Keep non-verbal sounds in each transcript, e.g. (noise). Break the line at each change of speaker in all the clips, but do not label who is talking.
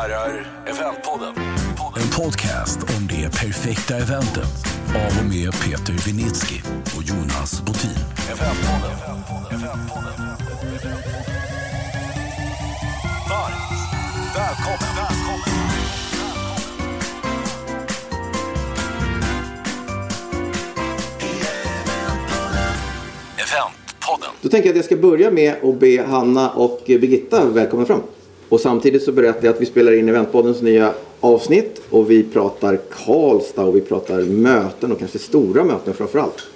herrar, Eventpodden. En podcast om det perfekta eventet av och med Peter Vinitsky och Jonas Botin. Eventpodden. Eventpodden. Varmt välkommen. välkommen. Eventpodden.
Då tänker jag att jag ska börja med att be Hanna och Birgitta välkomna fram. Och samtidigt så berättar jag att vi spelar in Eventpoddens nya avsnitt och vi pratar Karlstad och vi pratar möten och kanske stora möten framför allt.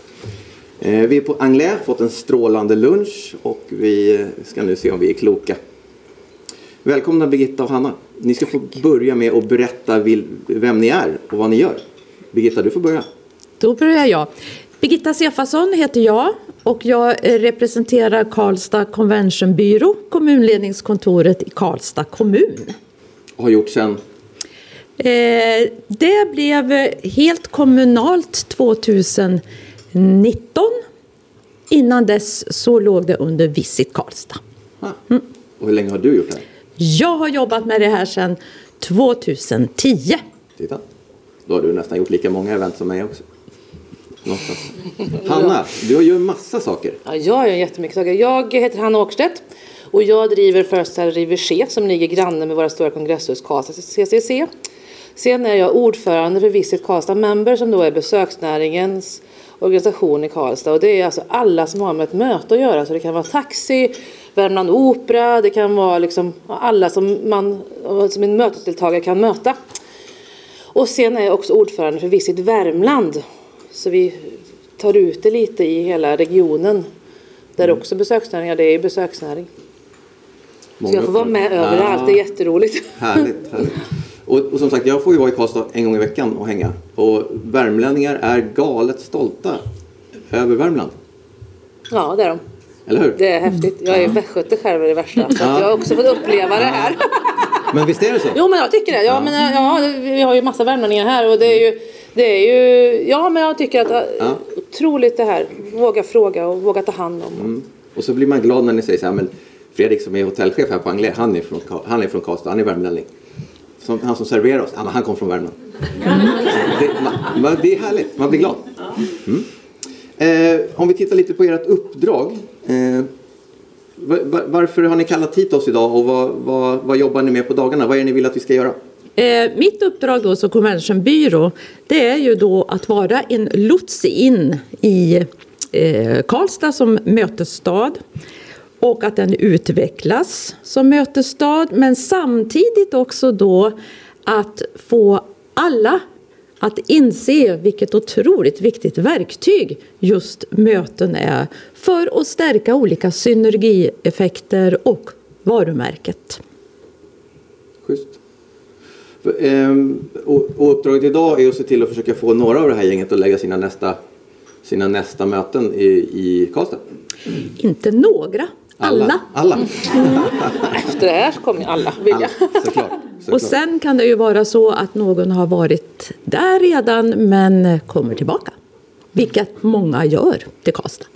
Eh, Vi är på Anglais, fått en strålande lunch och vi eh, ska nu se om vi är kloka. Välkomna Birgitta och Hanna. Ni ska få börja med att berätta vem ni är och vad ni gör. Birgitta, du får börja.
Då börjar jag. Birgitta Sefasson heter jag och jag representerar Karlstad Convention Byrå, kommunledningskontoret i Karlstad kommun.
Har gjort sen
Eh, Det blev helt kommunalt 2019. Innan dess så låg det under Visit Karlstad.
Ah. Och hur länge har du gjort det här?
Jag har jobbat med det här sedan 2010.
Titta. Då har du nästan gjort lika många event som mig också. Någonstans. Hanna, du gör massa saker.
Ja, jag gör jättemycket saker. Jag heter Hanna Åkerstedt och jag driver Salary Riverché som ligger granne med våra stora kongresshus Karlstad CCC. Sen är jag ordförande för Visit Karlstad Member som då är besöksnäringens organisation i Karlstad och det är alltså alla som har med ett möte att göra så det kan vara taxi, Värmland Opera, det kan vara liksom alla som man som en mötesdeltagare kan möta. Och sen är jag också ordförande för Visit Värmland. Så vi tar ut det lite i hela regionen. Där också besöksnäringar, det är besöksnäring. Så jag får vara med överallt, det är jätteroligt. (laughs)
Härligt, härligt. Och, och som sagt, jag får ju vara i Karlstad en gång i veckan och hänga. Och värmlänningar är galet stolta över Värmland.
Ja, det är de.
Eller hur?
Det är häftigt. Jag är västgöte själv det värsta. Så jag har också fått uppleva det här. (laughs)
Men visst är det så?
Jo men jag tycker det. Ja, men, ja, vi har ju massa värmlänningar här och det är ju, det är ju ja men jag tycker att
Ja.
otroligt det här. Våga fråga och våga ta hand om.
Mm. Och så blir man glad när ni säger så här, men Fredrik som är hotellchef här på Anglais, han är från, han är från Karlstad, han är värmlänning. Som, han som serverar oss, han kom från Värmland. Det, man, man, det är härligt, man blir glad. Mm. Eh, om vi tittar lite på ert uppdrag. Eh, varför har ni kallat hit oss idag och vad, vad, vad jobbar ni med på dagarna? Vad är det ni vill att vi ska göra?
Eh, mitt uppdrag då som conventionbyrå det är ju då att vara en lots in i eh, Karlstad som mötesstad och att den utvecklas som mötesstad men samtidigt också då att få alla att inse vilket otroligt viktigt verktyg just möten är för att stärka olika synergieffekter och varumärket.
Schysst. Ehm, och, och uppdraget idag är att se till att försöka få några av det här gänget att lägga sina nästa, sina nästa möten i, i Karlstad.
Inte några, alla.
Alla. (laughs)
Efter det här så kommer alla vilja.
alla. Såklart. såklart.
Och sen kan det ju vara så att någon har varit där redan men kommer tillbaka. Vilket många gör till Karlstad.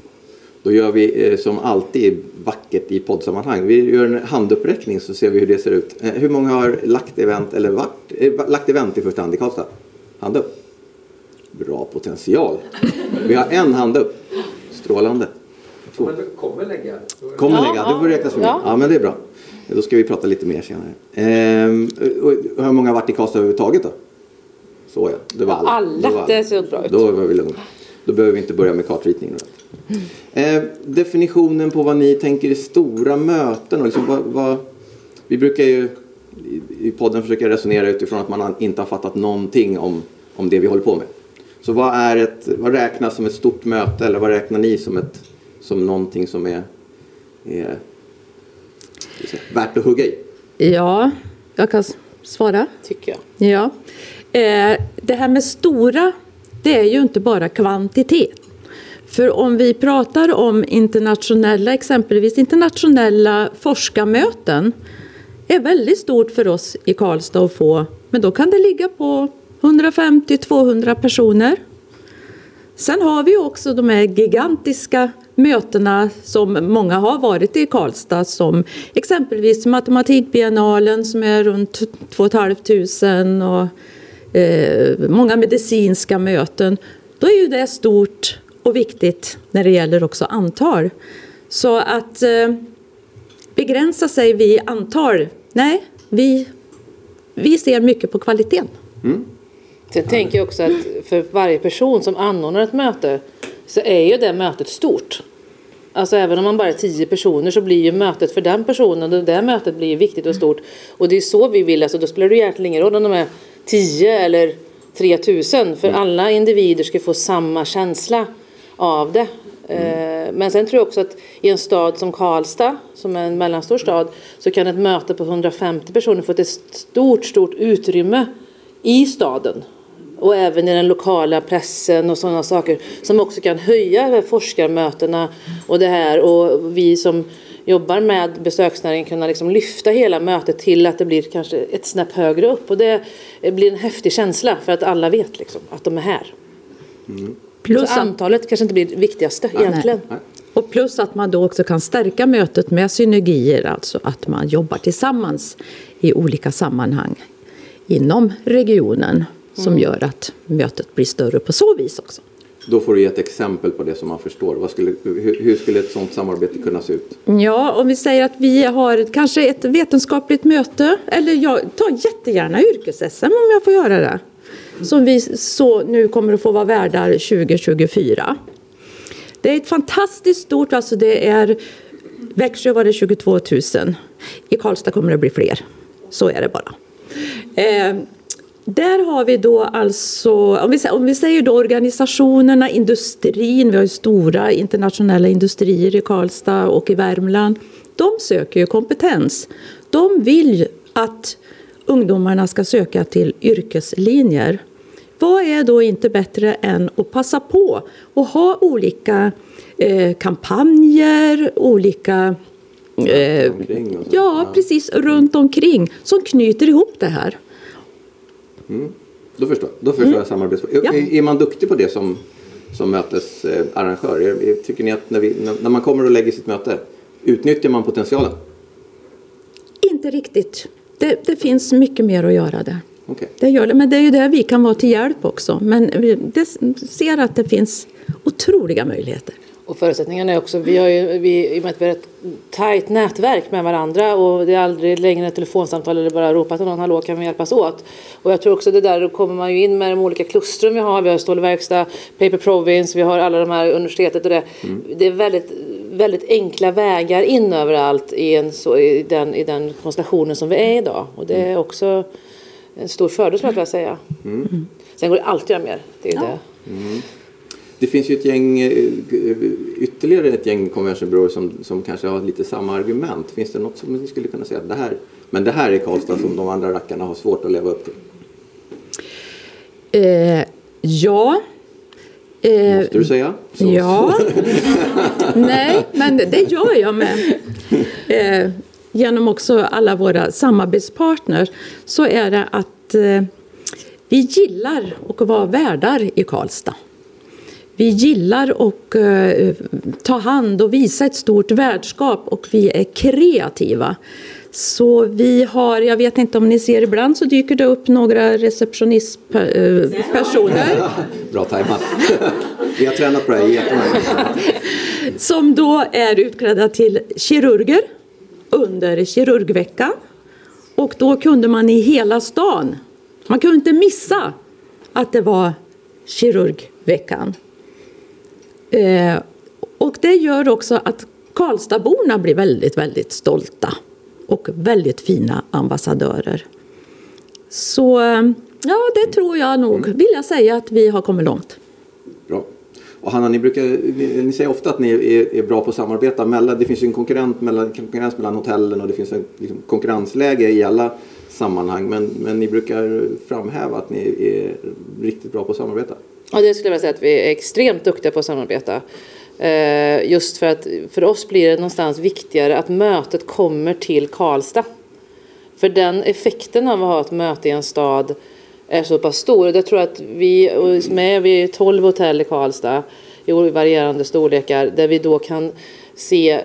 Då gör vi eh, som alltid vackert i poddsammanhang. Vi gör en handuppräckning så ser vi hur det ser ut. Eh, hur många har lagt event, eller varit, eh, lagt event i första hand i Karlstad? Hand upp. Bra potential. Vi har en hand upp. Strålande. Två.
Kommer lägga.
Kommer
Ja,
lägga, det får räknas med. Ja.
ja.
men det är bra. Då ska vi prata lite mer senare. Ehm, och hur många har varit i Karlstad överhuvudtaget då? Så ja, det var alla.
Alla,
Det var
det ser bra ut.
Då var vi lugna. Då behöver vi inte börja med kartritningen. Eh, definitionen på vad ni tänker är stora möten och liksom vad, vad, Vi brukar ju i, podden försöka resonera utifrån att man inte har fattat någonting om, om det vi håller på med. Så vad, är ett, vad räknas som ett stort möte eller vad räknar ni som, ett, som någonting som är, är säga, värt att hugga i?
Ja, jag kan svara.
Tycker jag.
Ja. Eh, det här med stora, det är ju inte bara kvantitet. För om vi pratar om internationella, exempelvis internationella forskarmöten är väldigt stort för oss i Karlstad att få. Men då kan det ligga på 150-200 personer. Sen har vi också de här gigantiska mötena som många har varit i Karlstad som exempelvis matematikbiennalen som är runt 2 500 och eh, många medicinska möten. Då är ju det stort och viktigt när det gäller också antal. Så att eh, begränsa sig vid antal, nej, vi, vi ser mycket på kvaliteten.
Mm.
Sen tänker jag också att för varje person som anordnar ett möte så är ju det mötet stort. Alltså även om man bara är tio personer så blir ju mötet för den personen och det mötet blir viktigt och stort. Och det är så vi vill, alltså då spelar det egentligen ingen roll om de är tio eller 3000 för alla individer ska få samma känsla av det. Eh, Men sen tror jag också att i en stad som Karlstad, som är en mellanstor stad, så kan ett möte på 150 personer få ett stort, stort utrymme i staden. Och även i den lokala pressen och sådana saker som också kan höja forskarmötena och det här och vi som jobbar med besöksnäringen kunna liksom lyfta hela mötet till att det blir kanske ett snäpp högre upp och det blir en häftig känsla för att alla vet liksom att de är här.
Plus
Så antalet kanske inte blir det viktigaste egentligen.
Nej.
och plus att man då också kan stärka mötet med synergier, alltså att man jobbar tillsammans i olika sammanhang inom regionen som gör att mötet blir större på så vis också.
Då får du ge ett exempel på det som man förstår. Skulle, hur, hur skulle ett sådant samarbete kunna se ut?
Ja, om vi säger att vi har kanske ett vetenskapligt möte, eller jag tar jättegärna yrkes-SM om jag får göra det. Som vi så nu kommer att få vara värdar 2024. Det är ett fantastiskt stort, alltså det är Växjö var det 22 000. I Karlstad kommer det bli fler. Så är det bara. Eh, där har vi då alltså, om vi, om vi säger då organisationerna, industrin, vi har ju stora internationella industrier i Karlstad och i Värmland. De söker ju kompetens. De vill att ungdomarna ska söka till yrkeslinjer. Vad är då inte bättre än att passa på och ha olika eh, kampanjer, olika eh. Ja, precis runt omkring som knyter ihop det här.
Då förstår, då förstår jag samarbets...
Mm. Ja.
Är, man duktig på det som, som mötesarrangör? Tycker ni att när, vi, när, man kommer och lägger sitt möte, utnyttjar man potentialen?
Inte riktigt. Det, det finns mycket mer att göra där.
Okej.
Det gör det, men det är ju där vi kan vara till hjälp också. Men vi ser att det finns otroliga möjligheter.
Och förutsättningarna är också, vi har ju, vi, i och med att vi har ett tajt nätverk med varandra och det är aldrig längre ett telefonsamtal eller bara ropa till någon, hallå kan vi hjälpas åt? Och jag tror också det där, då kommer man ju in med de olika klustren vi har, vi har stålverkstad, Paper Province, vi har alla de här universitetet och det. Det är väldigt, väldigt enkla vägar in överallt i, en, så, i, den, i den konstellationen som vi är idag. Och det är också en stor fördel skulle jag vilja säga. Sen går det alltid att göra mer. Det är
Ja.
det.
Det finns ju ett gäng, eh, ytterligare ett gäng conventionbyråer som, som kanske har lite samma argument. Finns det något som ni skulle kunna säga att det här, men det här är Karlstad som de andra rackarna har svårt att leva upp till?
Eh, ja. Eh,
Måste du säga? Så-
Ja. (laughs) Nej, men det gör jag med. Eh, genom också alla våra samarbetspartners så är det att eh, vi gillar att vara värdar i Karlstad. Vi gillar att eh, ta hand och visa ett stort värdskap och vi är kreativa. Så vi har, jag vet inte om ni ser ibland så dyker det upp några receptionistpersoner (laughs)
Bra tajmat. Vi har tränat på det här jättemånga (laughs)
som då är utklädda till kirurger under kirurgveckan. Och då kunde man i hela stan, man kunde inte missa att det var kirurgveckan. Eh, och det gör också att Karlstadborna blir väldigt, väldigt stolta och väldigt fina ambassadörer. Så eh, ja, det tror jag nog, vill jag säga att vi har kommit långt.
Bra. Och Hanna, ni, brukar, ni, ni säger ofta att ni är, är bra på att samarbeta. Mellan, det finns ju en konkurrent mellan, konkurrens mellan hotellen och det finns en liksom, konkurrensläge i alla sammanhang. Men, men ni brukar framhäva att ni är riktigt bra på att samarbeta.
Ja, det skulle jag vilja säga att vi är extremt duktiga på att samarbeta. Eh, just för att för oss blir det någonstans viktigare att mötet kommer till Karlstad. För den effekten av att ha ett möte i en stad är så pass stor. Och jag tror att vi, och med, vi är 12 hotell i Karlstad. i varierande storlekar där vi då kan se, eh,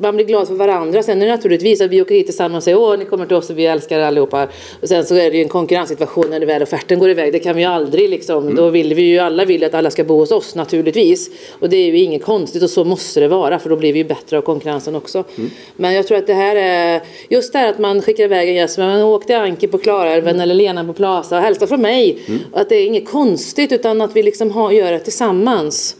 man blir glad för varandra. Sen är det naturligtvis att vi åker hit tillsammans och säger åh ni kommer till oss och vi älskar allihopa. Och sen så är det ju en konkurrenssituation när det väl offerten går iväg. Det kan vi ju aldrig liksom.
Mm.
Då vill vi ju alla vill att alla ska bo hos oss naturligtvis. Och det är ju inget konstigt och så måste det vara för då blir vi ju bättre av konkurrensen också.
Mm.
Men jag tror att det här är just det här att man skickar iväg en gäst. Man åkte Anki på Klarälven eller Lena på Plaza och hälsa från mig. Och att det är inget konstigt utan att vi liksom har, gör det tillsammans.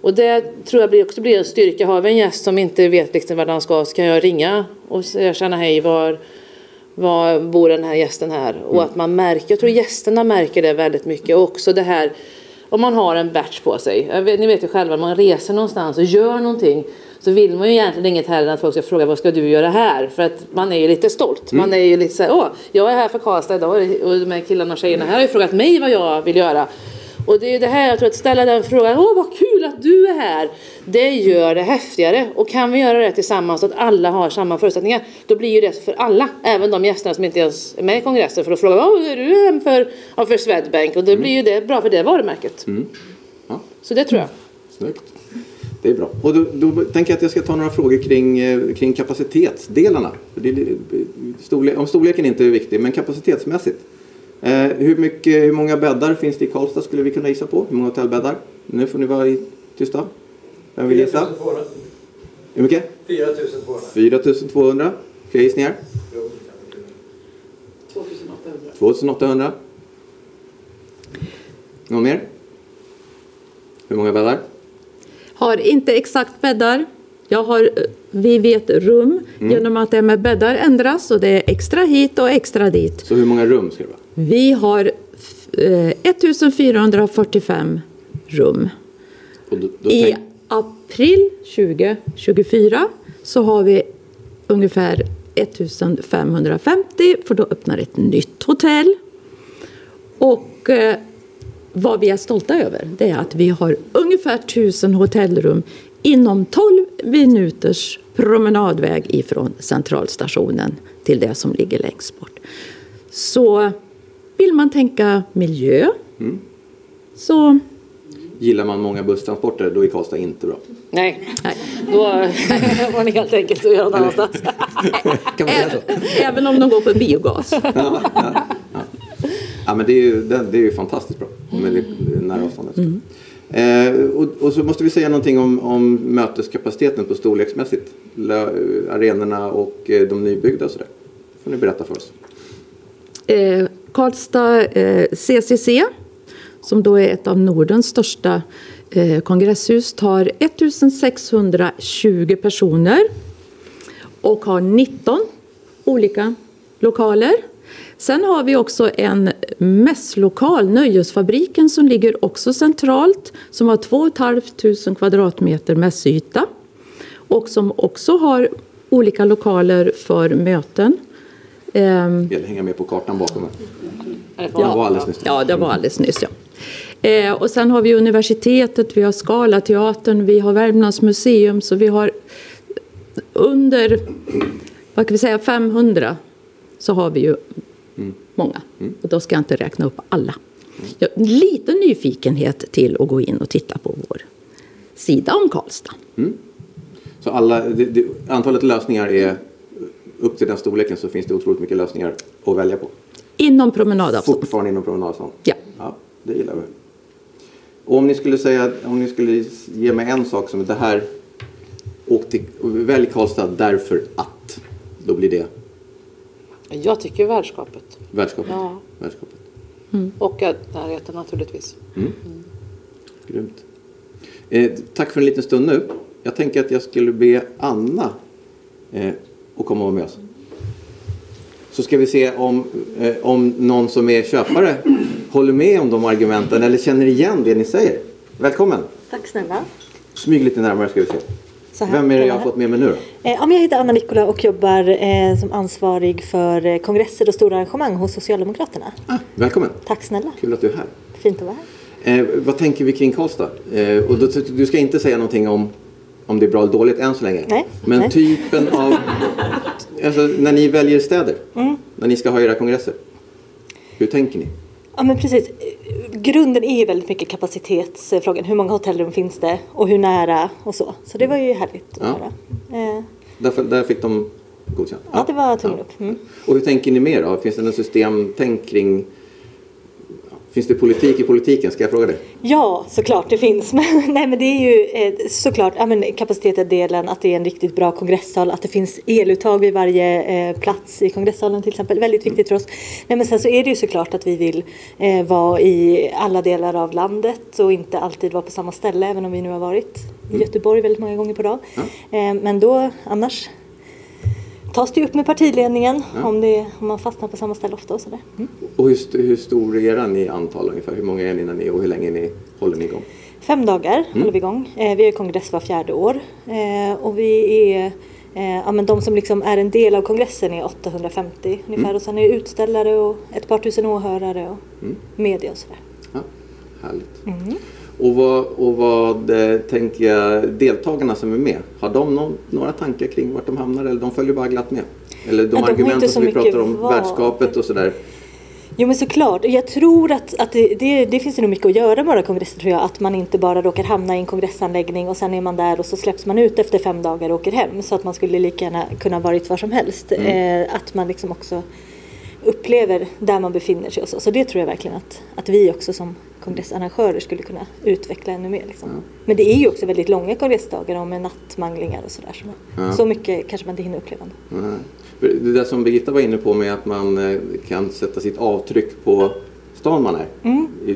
Och det tror jag också blir en styrka. Har vi en gäst som inte vet liksom vart han ska så kan jag ringa och säga känna hej var, var bor den här gästen här? Och att man märker, jag tror gästerna märker det väldigt mycket. Och också det här om man har en batch på sig. Vet, ni vet ju själva, man reser någonstans och gör någonting så vill man ju egentligen inget hellre än att folk ska fråga vad ska du göra här? För att man är ju lite stolt. Man är ju lite så här, åh, jag är här för Karlstad idag och de här killarna och tjejerna här har ju frågat mig vad jag vill göra. Och det är ju det här, jag tror att ställa den frågan, åh vad kul att du är här. Det gör det häftigare. Och kan vi göra det tillsammans så att alla har samma förutsättningar, då blir ju det för alla. Även de gästerna som inte ens är med i kongressen. För frågar man, åh är du här för, ja, för Swedbank? Och då blir ju det bra för det varumärket.
Ja,
Så det tror jag.
snyggt. Det är bra. Och då, då tänker jag att jag ska ta några frågor kring, eh, kring kapacitetsdelarna. Storle, om storleken inte är viktig, men kapacitetsmässigt. Eh, hur, mycket, hur många bäddar finns det i Karlstad skulle vi kunna gissa på? Hur många hotellbäddar? Nu får ni vara i tysta. Vem vill gissa?
4200.
Hur mycket?
4200.
4200. Fler gissningar? 2800. Någon mer? Hur många bäddar?
Har inte exakt bäddar. Jag har, eh, vi vet rum genom att det med bäddar ändras och det är extra hit och extra dit.
Så hur många rum ska det vara?
Vi har eh, 1445 rum.
Och då, då
I april 2024 så har vi ungefär 1550 för då öppnar ett nytt hotell. Och eh, vad vi är stolta över det är att vi har ungefär 1000 hotellrum inom 12 minuters promenadväg ifrån centralstationen till det som ligger längst bort. Så vill man tänka miljö så
gillar man många busstransporter, då är Karlstad inte bra.
Nej,
nej.
då (laughs) var ni helt enkelt att göra någon annanstans.
Kan man säga så?
Även om de går på biogas.
Ja, men det är ju, det, det är ju fantastiskt bra med det, det nära avståndet. Eh, och, och så måste vi säga någonting om, om möteskapaciteten på storleksmässigt. La, arenorna och eh, de nybyggda och sådär. får ni berätta för oss.
Eh, Karlstad eh, CCC, som då är ett av Nordens största eh, kongresshus, tar 1620 personer och har 19 olika lokaler. Sen har vi också en mässlokal, Nöjesfabriken, som ligger också centralt, som har 2 500 kvadratmeter mässyta och som också har olika lokaler för möten. Ehm,
att hänga med på kartan bakom mig.
Ja.
Det var alldeles nyss.
Ja, det var alldeles nyss. Ja. Eh, och sen har vi universitetet, vi har Scalateatern, vi har Värmlands museum, så vi har under vad kan vi säga, 500 så har vi ju många. Och då ska jag inte räkna upp alla. Jag, lite nyfikenhet till att gå in och titta på vår sida om Karlstad.
Så alla, det, det, antalet lösningar är upp till den storleken så finns det otroligt mycket lösningar att välja på.
Inom promenadavstånd.
Fortfarande inom promenadavstånd.
Ja.
ja. Det gillar vi. Och om ni skulle säga, om ni skulle ge mig en sak som det här, åk till, välj Karlstad därför att, då blir det
Jag tycker värdskapet.
värdskapet.
Ja.
värdskapet.
Och att närheten naturligtvis.
Grymt. Eh, tack för en liten stund nu. Jag tänker att jag skulle be Anna eh, att komma och vara med oss. Så ska vi se om, eh, om någon som är köpare håller med om de argumenten eller känner igen det ni säger. Välkommen!
Tack snälla.
Smyg lite närmare ska vi se. Vem är det jag har fått med mig nu då?
Eh, jag heter Anna Nikola och jobbar eh, som ansvarig för eh, kongresser och stora arrangemang hos Socialdemokraterna.
Ah, välkommen!
Tack snälla.
Kul att du är här.
Fint att vara här.
Eh, vad tänker vi kring Karlstad? Eh, och då, du ska inte säga någonting om, om det är bra eller dåligt än så länge.
Nej,
Men
nej.
typen av... (laughs) Alltså, när ni väljer städer,
Mm.
när ni ska ha era kongresser. Hur tänker ni?
Ja, men precis. grunden är ju väldigt mycket kapacitetsfrågan. Hur många hotellrum finns det och hur nära och så. Så det var ju härligt att
Ja.
höra. Eh,
Därför, där fick de godkänt?
ja, det var tummen upp. Mm.
Och hur tänker ni mer då? Finns det något systemtänk kring... Finns det politik i politiken? Ska jag fråga det?
Ja, såklart det finns. (laughs) Men, nej, men det är ju eh, såklart ja, men kapacitetsdelen, att det är en riktigt bra kongressal, att det finns eluttag vid varje eh, plats i kongressalen till exempel. Väldigt viktigt för oss. Nej, men sen så är det ju såklart att vi vill eh, vara i alla delar av landet och inte alltid vara på samma ställe, även om vi nu har varit i Göteborg väldigt många gånger på dag. Eh, men då annars tas det upp med partiledningen om, det, om man fastnar på samma ställe ofta och sådär. Mm.
Och hur, hur stor är ni i antal ungefär? Hur många är ni när ni och hur länge ni, håller ni igång?
Fem dagar håller vi igång. Eh, vi har kongress var fjärde år. Eh, och vi är, eh, ja, men de som liksom är en del av kongressen är 850 ungefär. Och sen är det utställare och ett par tusen åhörare och media och sådär.
Ja, härligt. Och vad, och vad eh, tänker jag, deltagarna som är med, har de någon, några tankar kring vart de hamnar eller de följer bara glatt med? Eller de
Ja, de
argumenten som vi pratar om,
val.
värdskapet och sådär.
Jo men såklart. Jag tror att, att det, det, det finns nog mycket att göra med våra kongresser tror jag. Att man inte bara råkar hamna i en kongressanläggning och sen är man där och så släpps man ut efter fem dagar och åker hem. Så att man skulle lika gärna kunna varit var som helst. Eh, att man liksom också upplever där man befinner sig och så. Så det tror jag verkligen att, att vi också som kongressarrangörer skulle kunna utveckla ännu mer. Liksom. Men det är ju också väldigt långa kongressdagar och med nattmanglingar och sådär. Så,
Ja.
så mycket kanske man inte hinner uppleva. ändå.
Det där som Birgitta var inne på med att man eh, kan sätta sitt avtryck på stan man är.
Mm.
Är,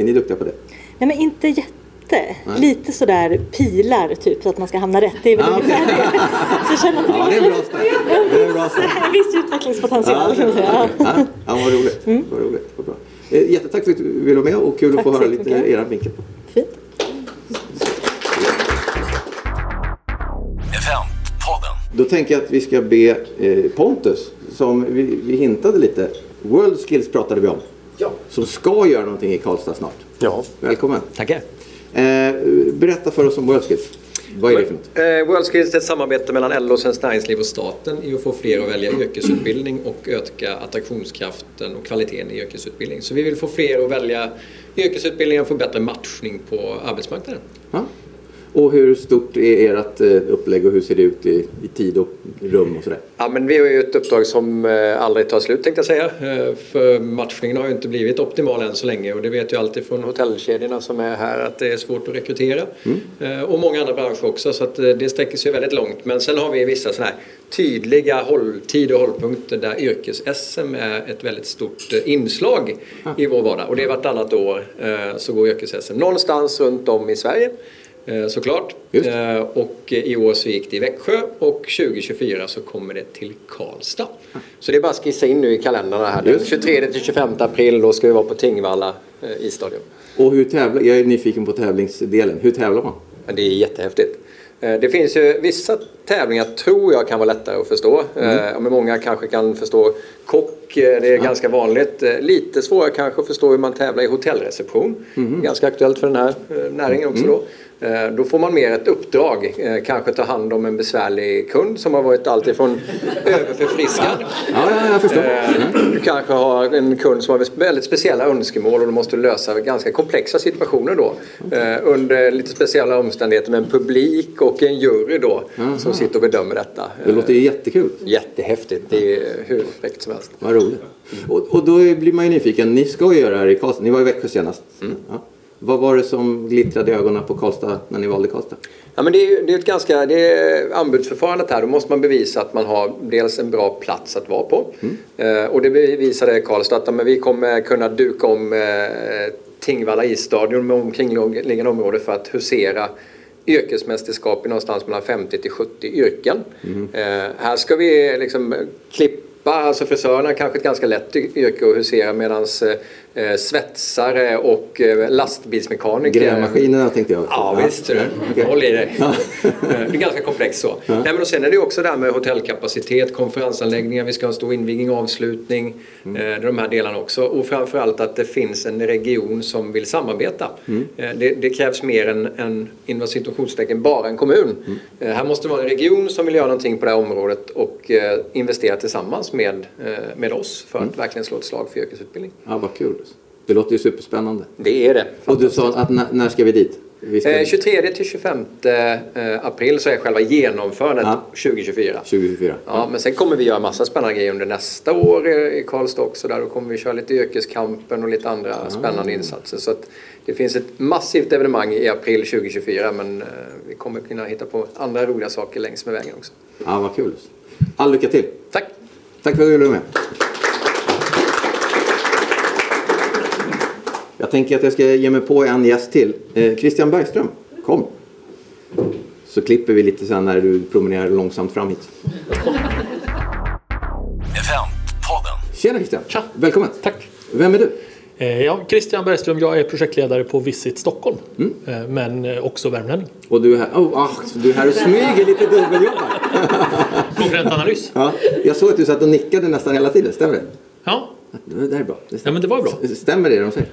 är ni duktiga på det?
Nej men inte jätte.
Nej.
Lite sådär pilar typ så att man ska hamna rätt. Det är väl
Ja,
ungefär det. Så jag känner att
Ja, det är en bra start. Det är en bra start. (laughs)
en viss utvecklingspotential kan man säga. Ja.
Ja, ja, vad roligt. Vad roligt. Vad bra. Eh, Jättetack för att du ville vara med och kul
Tack
att få höra lite
jättemycket.
era vinklar.
Fint.
Då tänker jag att vi ska be eh, Pontus, som vi, vi hintade lite, World Skills pratade vi om.
Ja.
Som ska göra någonting i Karlstad snart.
Ja,
Välkommen.
tackar.
Eh, berätta för oss om World Skills. Vad är det för något?
Eh, World Skills är ett samarbete mellan LO, Svenskt Näringsliv och staten i att få fler att välja yrkesutbildning och öka attraktionskraften och kvaliteten i yrkesutbildning. Så vi vill få fler att välja yrkesutbildning och få bättre matchning på arbetsmarknaden.
Ja. Och hur stort är ert eh, upplägg och hur ser det ut i, i tid och rum och sådär?
Ja, men vi har ju ett uppdrag som eh, aldrig tar slut tänkte jag säga. Eh, För matchningen har ju inte blivit optimal än så länge och det vet ju alltid från hotellkedjorna som är här att det är svårt att rekrytera. Eh, Och många andra branscher också så att det sträcker sig väldigt långt. Men sen har vi vissa sådana här tydliga håll, tid och hållpunkter där yrkes-SM är ett väldigt stort inslag i vår vardag. Och det är vartannat år så går yrkes-SM någonstans runt om i Sverige. Eh, Såklart.
Just.
Eh, Och i år så gick det i Växjö och 2024 så kommer det till Karlstad. Så det är bara att skissa in nu i kalendrarna här. Den
Just.
23 till 25 april då ska vi vara på Tingvalla eh, isstadion.
Och hur tävlar, jag är nyfiken på tävlingsdelen. Hur tävlar man?
Det är jättehäftigt. Eh, Det finns ju vissa tävlingar tror jag kan vara lättare att förstå. Mm. Men många kanske kan förstå kock, eh, det är ganska vanligt. Eh, Lite svårare kanske att förstå hur man tävlar i hotellreception. Ganska aktuellt för den här eh, näringen också då. Eh, Då får man mer ett uppdrag, kanske ta hand om en besvärlig kund som har varit alltifrån (laughs) överförfriskad.
Ja, ja, jag förstår.
Eh, Du kanske har en kund som har väldigt speciella önskemål och du måste lösa ganska komplexa situationer då. Under lite speciella omständigheter med en publik och en jury då som sitter och bedömer detta.
Det låter ju jättekul.
Jättehäftigt. Det är hur fräckt som helst.
Vad roligt. Och, och då blir man ju nyfiken. Ni ska ju göra det här i Karlstad. Ni var i Växjö senast. Ja. Vad var det som glittrade i ögonen på Karlstad när ni valde Karlstad?
Ja, men det är, det är ett ganska, det är anbudsförfarandet här. Då måste man bevisa att man har dels en bra plats att vara på. Eh, och det bevisade Karlstad att men vi kommer kunna duka om eh, Tingvalla isstadion med omkringliggande område för att husera yrkesmästerskap i någonstans mellan 50 till 70 yrken. Eh, här ska vi liksom klippa, alltså frisörerna kanske ett ganska lätt yrke att husera medan eh, eh, svetsare och eh, lastbilsmekaniker
Grävmaskinerna tänkte jag.
Ja, visst. ser du.
Okej.
Håll i dig. (laughs) det är ganska komplext så. Nej, men och sen är det också det här med hotellkapacitet, konferensanläggningar, vi ska ha en stor invigning och avslutning.
Mm.
Eh, de här delarna också. Och framförallt att det finns en region som vill samarbeta.
Mm.
Eh, det, det krävs mer än, än inom situationstecken bara en kommun.
Mm.
Eh, här måste det vara en region som vill göra någonting på det här området och eh, investera tillsammans med, eh, med oss för att
Mm.
verkligen slå ett slag för yrkesutbildning.
Ja, vad kul. Det låter ju superspännande.
Det är det.
Och du sa att när, när ska vi dit? Vi ska
Eh, 23 till 25 eh, april så är själva genomförandet
Ja.
2024.
2024.
Ja, men sen kommer vi göra massa spännande grejer under nästa år i Karlstad också. Där då kommer vi köra lite yrkeskampen och lite andra spännande insatser. Så att det finns ett massivt evenemang i april 2024 men eh, vi kommer kunna hitta på andra roliga saker längs med vägen också.
Ja, vad kul. All lycka till.
Tack!
Tack för att du ville med. Jag tänker att jag ska ge mig på en gäst till. Eh, Christian Bergström, kom. Så klipper vi lite sen när du promenerar långsamt fram hit.
Eventpodden.
Tjena Christian!
Tja.
Välkommen!
Tack.
Vem är du?
Eh, Ja, Christian Bergström, jag är projektledare på Visit Stockholm.
Mm.
Eh, Men eh, också värmlänning.
Och du är här, oh, ah, du är här och smyger lite dubbeljobbar. (laughs)
Konkurrentanalys.
Ja, jag såg att du satt och nickade nästan hela tiden, stämmer det?
Ja,
Det där är bra. Det
ja men det var bra.
Stämmer det de säger?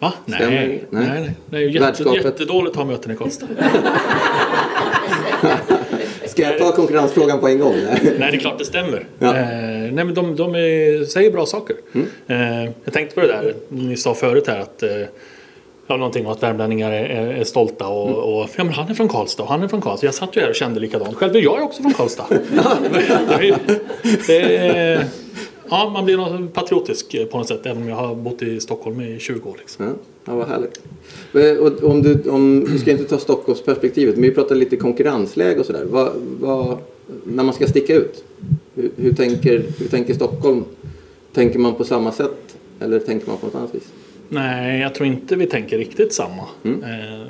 Va? Nej, nej,
det?
nej.
Nej.
nej, Det är ju jätte,
Värdskapet.
jättedåligt att ha möten i Karlstad.
Ska jag ta konkurrensfrågan på en gång?
nej, det är klart det stämmer.
Ja.
Eh, nej, men de, de är, säger bra saker.
Mm.
Eh, jag tänkte på det där ni sa förut här att eh, Ja, någonting om att värmlänningar är, är, är stolta och,
Mm.
och ja, men han är från Karlstad och han är från Karlstad. Jag satt ju här och kände likadant. Själv är jag också från Karlstad. det, (laughs) det, är- ja, man blir något patriotisk på något sätt även om jag har bott i Stockholm i 20 år. Liksom.
Ja, ja vad härligt. Och om du, om, du ska inte ta Stockholmsperspektivet, men vi pratar lite konkurrensläge och sådär. Vad, vad, när man ska sticka ut, hur, hur, tänker, hur tänker Stockholm? Tänker man på samma sätt eller tänker man på något annat vis?
Nej, jag tror inte vi tänker riktigt samma.
Mm.
Eh,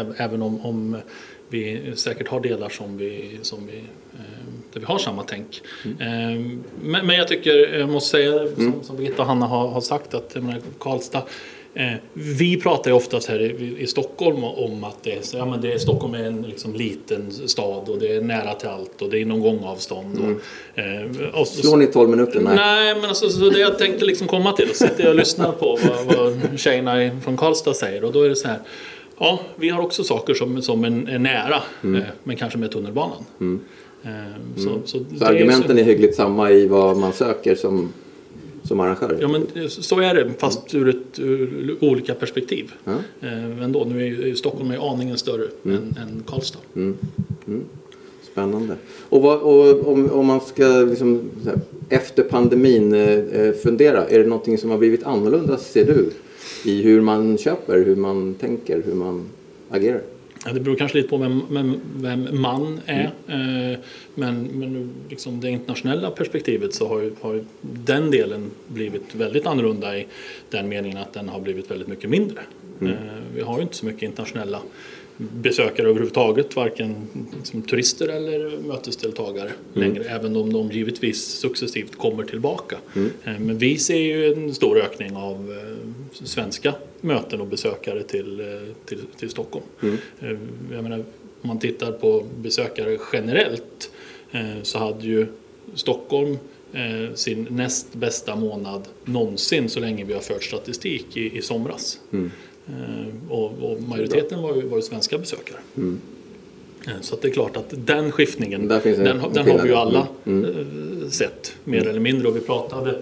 äv- även om, om vi säkert har delar som vi, som vi, eh, där vi har samma tänk.
Mm.
Eh, men, men jag tycker, jag måste säga som, som Birgitta och Hanna har, har sagt att menar, Karlstad Eh, vi pratar ju oftast här i, i Stockholm om att det är, så- ja, men det är, Stockholm är en liksom, liten stad och det är nära till allt och det är inom gångavstånd. Och, eh, och,
Slår ni 12 minuter? Nej.
Nej, men alltså, så det jag tänkte liksom komma till, så sitter jag och lyssnar på vad, vad tjejerna från Karlstad säger och då är det så här. Ja, vi har också saker som, som är, är nära, eh, men kanske med tunnelbanan. Eh, så, så, det
Så
är
argumenten
så,
är hyggligt samma i vad man söker som, som arrangör?
Ja, men så är det, fast ur, ett, ur olika perspektiv.
Ja.
Eh, ändå, nu är ju Stockholm är aningen större än, än Karlstad.
Spännande. Och, vad, och om, om man ska liksom, så här, efter pandemin eh, eh, fundera, är det någonting som har blivit annorlunda ser du? I hur man köper, hur man tänker, hur man agerar?
Ja, det beror kanske lite på vem, vem, vem man är. Eh, men men liksom det internationella perspektivet så har ju, har ju den delen blivit väldigt annorlunda i den meningen att den har blivit väldigt mycket mindre. Eh, vi har ju inte så mycket internationella besökare överhuvudtaget, varken liksom turister eller mötesdeltagare längre, även om de givetvis successivt kommer tillbaka. Eh, Men vi ser ju en stor ökning av eh, svenska möten och besökare till, eh, till, till Stockholm. Eh, Jag menar, om man tittar på besökare generellt så hade ju Stockholm sin näst bästa månad någonsin så länge vi har fört statistik i, i somras. Eh, och, och majoriteten var ju, var ju svenska besökare. Eh, Så det är klart att den skiftningen, den, den har vi ju alla eh, sett mer eller mindre. Och vi pratade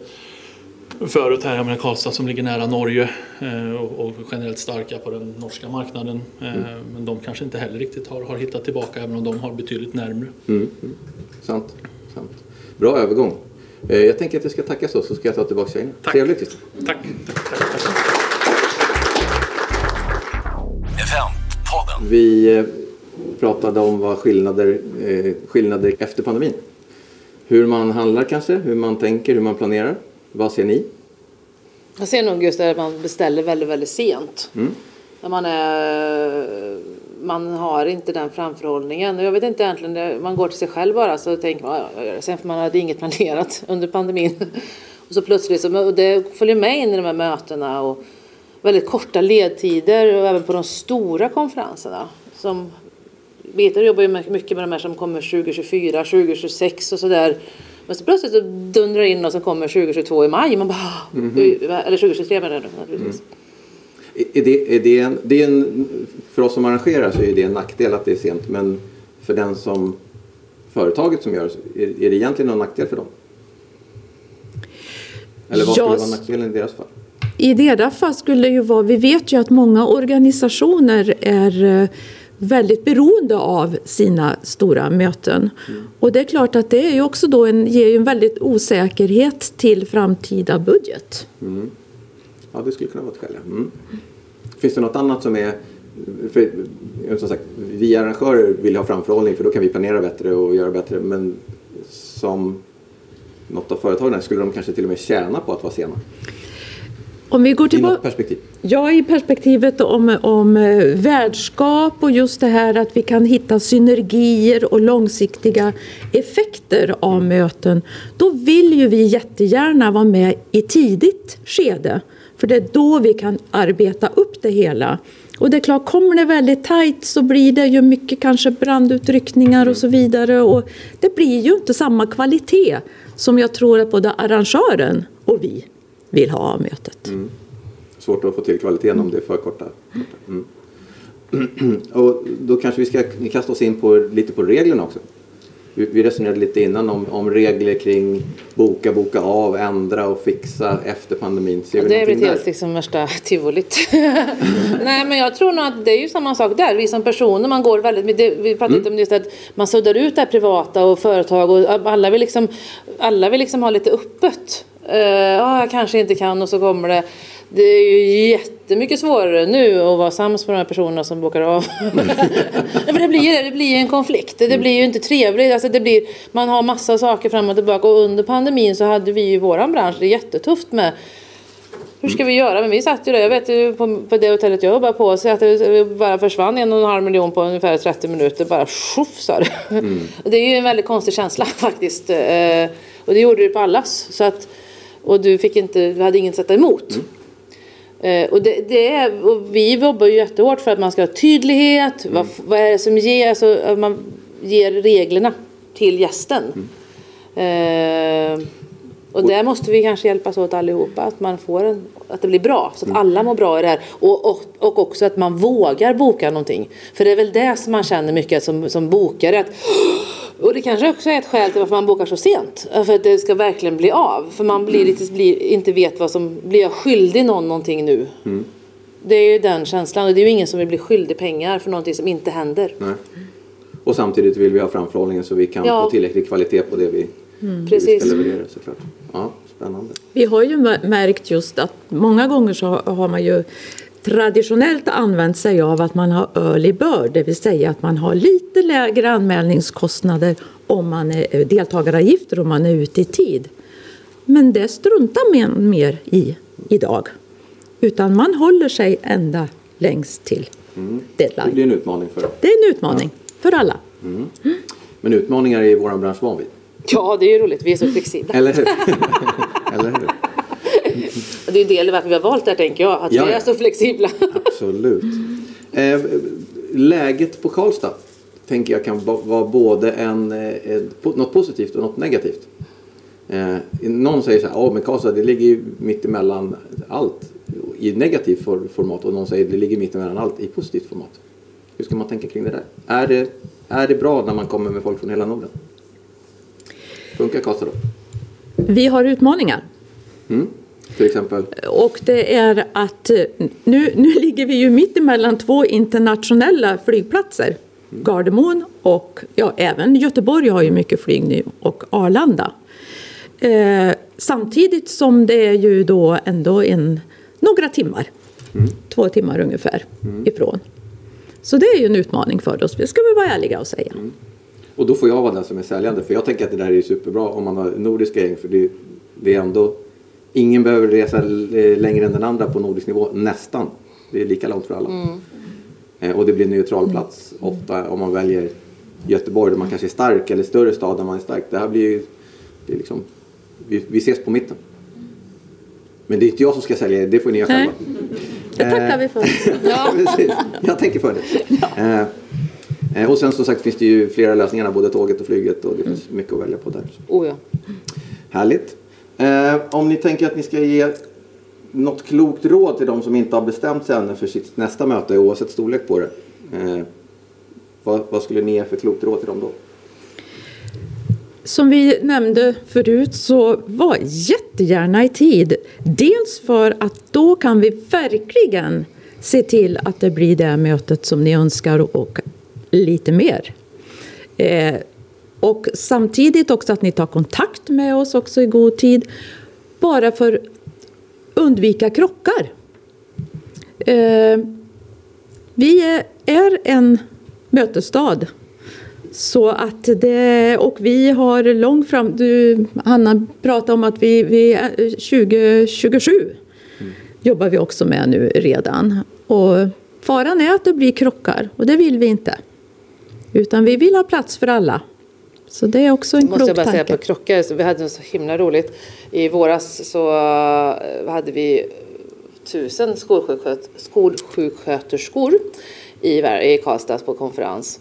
förut här, jag menar Karlstad som ligger nära Norge eh, och, och generellt starka på den norska marknaden. Eh, Men de kanske inte heller riktigt har, har hittat tillbaka även om de har betydligt närmre.
Sant. Sant. Bra övergång. Eh, jag tänker att jag ska tacka så, så ska jag ta tillbaka tjejerna. Trevligt.
Tack! tack, tack, tack.
Vi eh, pratade om vad skillnader, eh, skillnader efter pandemin. Hur man handlar kanske, hur man tänker, hur man planerar. Vad ser ni?
Jag ser nog just det att man beställer väldigt, väldigt sent. När man, är, man har inte den framförhållningen. Jag vet inte egentligen, man går till sig själv bara så tänker man, ja, jag gör det sen för man hade inget planerat (laughs) under pandemin. Och så plötsligt, så, och det följer med in i de här mötena och väldigt korta ledtider och även på de stora konferenserna. Som Birgitta jobbar ju mycket med de här som kommer 2024, 2026 och sådär. Men så plötsligt så dundrar in och som kommer 2022 i maj. Man bara, "Ah, eller 2023 menar jag naturligtvis.
Är är det, är det, en, det är en, för oss som arrangerar så är det en nackdel att det är sent. Men för den som företaget som gör det, är, är det egentligen någon nackdel för dem? Eller vad skulle vara nackdelen i deras fall?
I deras fall skulle det ju vara, vi vet ju att många organisationer är eh, väldigt beroende av sina stora möten. Och det är klart att det är ju också då en, ger ju en väldigt osäkerhet till framtida budget.
Ja, det skulle kunna vara ett skäl. Mm. Finns det något annat som är... För, som sagt, vi arrangörer vill ha framförhållning för då kan vi planera bättre och göra bättre. Men som något av företagen skulle de kanske till och med tjäna på att vara sena.
Om vi går tillbaka...
perspektiv.
Ja, i perspektivet om, om eh, värdskap och just det här att vi kan hitta synergier och långsiktiga effekter av möten. Då vill ju vi jättegärna vara med i tidigt skede. För det är då vi kan arbeta upp det hela. Och det är klart, kommer det väldigt tajt så blir det ju mycket kanske brandutryckningar och så vidare. Och det blir ju inte samma kvalitet som jag tror att både arrangören och vi vill ha av mötet.
Svårt att få till kvaliteten om det är för korta. Mm. (clears throat) Och då kanske vi ska kasta oss in på, lite på reglerna också. Vi resonerade lite innan om, om regler kring boka, boka av, ändra och fixa efter pandemin. Ser vi
Det är väl helt liksom värsta tivolit. (laughs) Nej men jag tror nog att det är ju samma sak där. Vi som personer, man går väldigt vi pratade lite om just att man suddar ut det här privata och företag och alla vill liksom, alla vill liksom ha lite öppet. Ja, jag kanske inte kan och så kommer det. Det är ju jättemycket svårare nu att vara sams med de här personerna som bokar av. (laughs) Nej, det blir ju det blir en konflikt. Det blir ju inte trevligt. Alltså det blir, man har massa saker fram och tillbaka och under pandemin så hade vi ju i våran bransch det jättetufft med hur ska vi göra? Men vi satt ju där, jag vet ju på, på det hotellet jag jobbar på, så att det bara försvann en och en halv miljon på ungefär 30 minuter. Bara tjoff sa det. (laughs) Och det är ju en väldigt konstig känsla (laughs) faktiskt. Eh, Och det gjorde det på allas. Så att, och du, fick inte, du hade ingen att sätta emot. Eh, och det, det är, och vi jobbar ju jättehårt för att man ska ha tydlighet. Vad, vad är det som ger, alltså, att man ger reglerna till gästen. Eh, och där måste vi kanske hjälpas åt allihopa. Att, man får en, att det blir bra. Så att alla mår bra i det här. Och, och, och också att man vågar boka någonting. För det är väl det som man känner mycket som, som bokare. Att, och det kanske också är ett skäl till varför man bokar så sent. För att det ska verkligen bli av. För man blir lite, blir, inte vet vad som... Blir jag skyldig någon någonting nu? Det är ju den känslan. Och det är ju ingen som vill bli skyldig pengar för någonting som inte händer.
Nej. Och samtidigt vill vi ha framförhållningen så vi kan
Ja.
få tillräcklig kvalitet på det vi, det vi ska leverera såklart. Ja, spännande.
Vi har ju mär- märkt just att många gånger så har man ju traditionellt använt sig av att man har early bird, det vill säga att man har lite lägre anmälningskostnader om man är eh, deltagaravgifter om man är ute i tid. Men det struntar man mer i idag. Utan man håller sig ända längst till
Det
deadline.
blir en utmaning för
Det är en utmaning för alla.
Men utmaningar är vår bransch van vid.
Ja, det är ju roligt. Vi är så flexibla.
Eller hur? (laughs) Eller hur?
Och det är del varför vi har valt det här, tänker jag. Att
Ja,
vi är så flexibla.
Absolut. Eh, läget på Karlstad tänker jag kan vara både en, eh, ett po- något positivt och något negativt. Eh, någon säger så här, ja men Karlstad det ligger ju mitt emellan allt i negativt for, format och någon säger det ligger mitt emellan allt i positivt format. Hur ska man tänka kring det där? Är det, är det bra när man kommer med folk från hela Norden? Funkar Karlstad då?
Vi har utmaningar.
Mm? Till exempel?
Och det är att eh, nu, nu ligger vi ju mitt emellan två internationella flygplatser. Gardermoen och ja, även Göteborg har ju mycket flyg nu och Arlanda. Eh, samtidigt som det är ju då ändå en, några timmar, två timmar ungefär ifrån. Så det är ju en utmaning för oss, det ska vi vara ärliga och säga.
Och då får jag vara den som är säljande. För jag tänker att det där är superbra om man har nordiska gäng. För det, det är ändå... Ingen behöver resa eh, längre än den andra på nordisk nivå. Nästan. Det är lika långt för alla. Eh, och det blir neutral plats ofta om man väljer Göteborg där man kanske är stark. Eller större stad där man är stark. Det här blir ju... Det är liksom, vi, vi ses på mitten. Men det är inte jag som ska sälja det. Det får ni göra själva.
Det tackar vi för.
Ja. (laughs) Precis. Jag tänker för det. Eh, eh, och sen som sagt finns det ju flera lösningar, både tåget och flyget och det finns mycket att välja på där.
Oh, ja.
Härligt. Eh, om ni tänker att ni ska ge något klokt råd till de som inte har bestämt sig ännu för sitt nästa möte oavsett storlek på det. Eh, vad, vad skulle ni ge för klokt råd till dem då?
som vi nämnde förut så var jättegärna i tid. Dels för att då kan vi verkligen se till att det blir det mötet som ni önskar och lite mer. Eh, och samtidigt också att ni tar kontakt med oss också i god tid. Bara för att undvika krockar. Eh, vi är, en mötesstad. Så att det, och vi har långt fram, du Hanna pratade om att vi, vi är eh, 2027 mm. jobbar vi också med nu redan. Och faran är att det blir krockar och det vill vi inte. Utan vi vill ha plats för alla. Så det är också en klok
tanke. Måste jag bara
tanke.
säga på krockar, så vi hade så himla roligt. I våras så eh, hade vi tusen skolsjuksköt skolsjuksköterskor i, i Karlstad på konferens.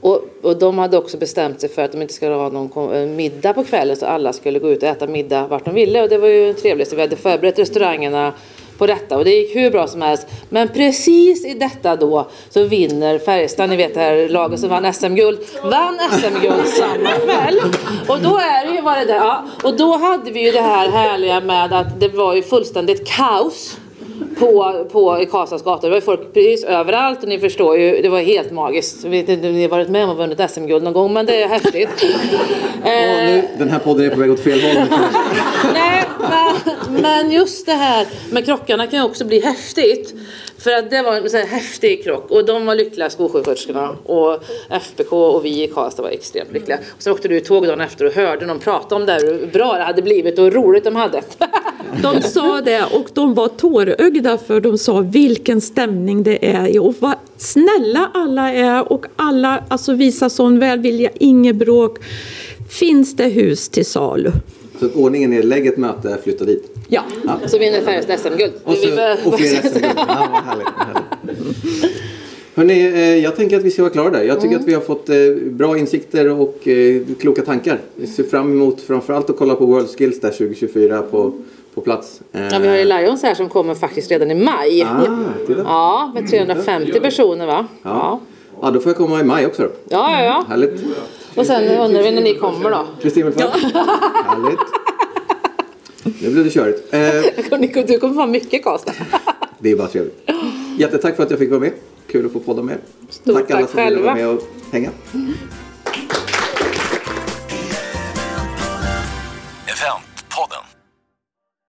Och, och, de hade också bestämt sig för att de inte skulle ha någon eh, middag på kvällen så alla skulle gå ut och äta middag vart de ville och det var ju trevligt. Så vi hade förberett restaurangerna på detta och det gick hur bra som helst. Men precis i detta då så vinner Färjestad, ni vet det här laget som vann SM-guld, vann SM-guld samma kväll. Och då är det ju vad det där, ja. Och då hade vi ju det här härliga med att det var ju fullständigt kaos på, på Karlstads gator. Det var folk precis överallt och ni förstår ju, det var helt magiskt. Jag vet inte om ni har varit med om och vunnit SM-guld någon gång men det är häftigt.
oh, nu, den här podden är på väg åt fel håll. (laughs)
Nej, men, men just det här med krockarna kan ju också bli häftigt. För att det var en så här häftig krock och de var lyckliga skolsjuksköterskorna och FBK och vi i Karlstad var extremt lyckliga. Och sen åkte du tåg dagen efter och hörde någon prata om det hur bra det hade blivit och hur roligt de hade.
De sa det och de var tårögda för de sa vilken stämning det är och vad snälla alla är och alla alltså visar sån välvilja, inget bråk. Finns det hus till salu?
Så ordningen är lägg ett möte, flytta dit?
Ja.
ja. Så vinner Färjestad SM-guld.
Och, så, och fler SM-guld. Ja, vad härligt. härligt. Hörrni, eh, jag tänker att vi ska vara klara där. Jag tycker mm. att vi har fått eh, bra insikter och eh, kloka tankar. Vi ser fram emot framförallt att kolla på World Skills där 2024 på, på plats.
Ja, vi har ju Lions här som kommer faktiskt redan i maj.
Ah,
ja, med 350 personer va?
Ja. ja. Ja, då får jag komma i maj också då.
Ja, ja, ja.
Härligt.
Och sen undrar vi när ni kommer då.
Kristin ja. Härligt. Nu blev det körigt.
Eh, (laughs) du kommer få mycket Karlstad.
det är bara trevligt. Jättetack för att jag fick vara med. Kul att få podda med
Stort
tack, tack alla som ville vara med och hänga.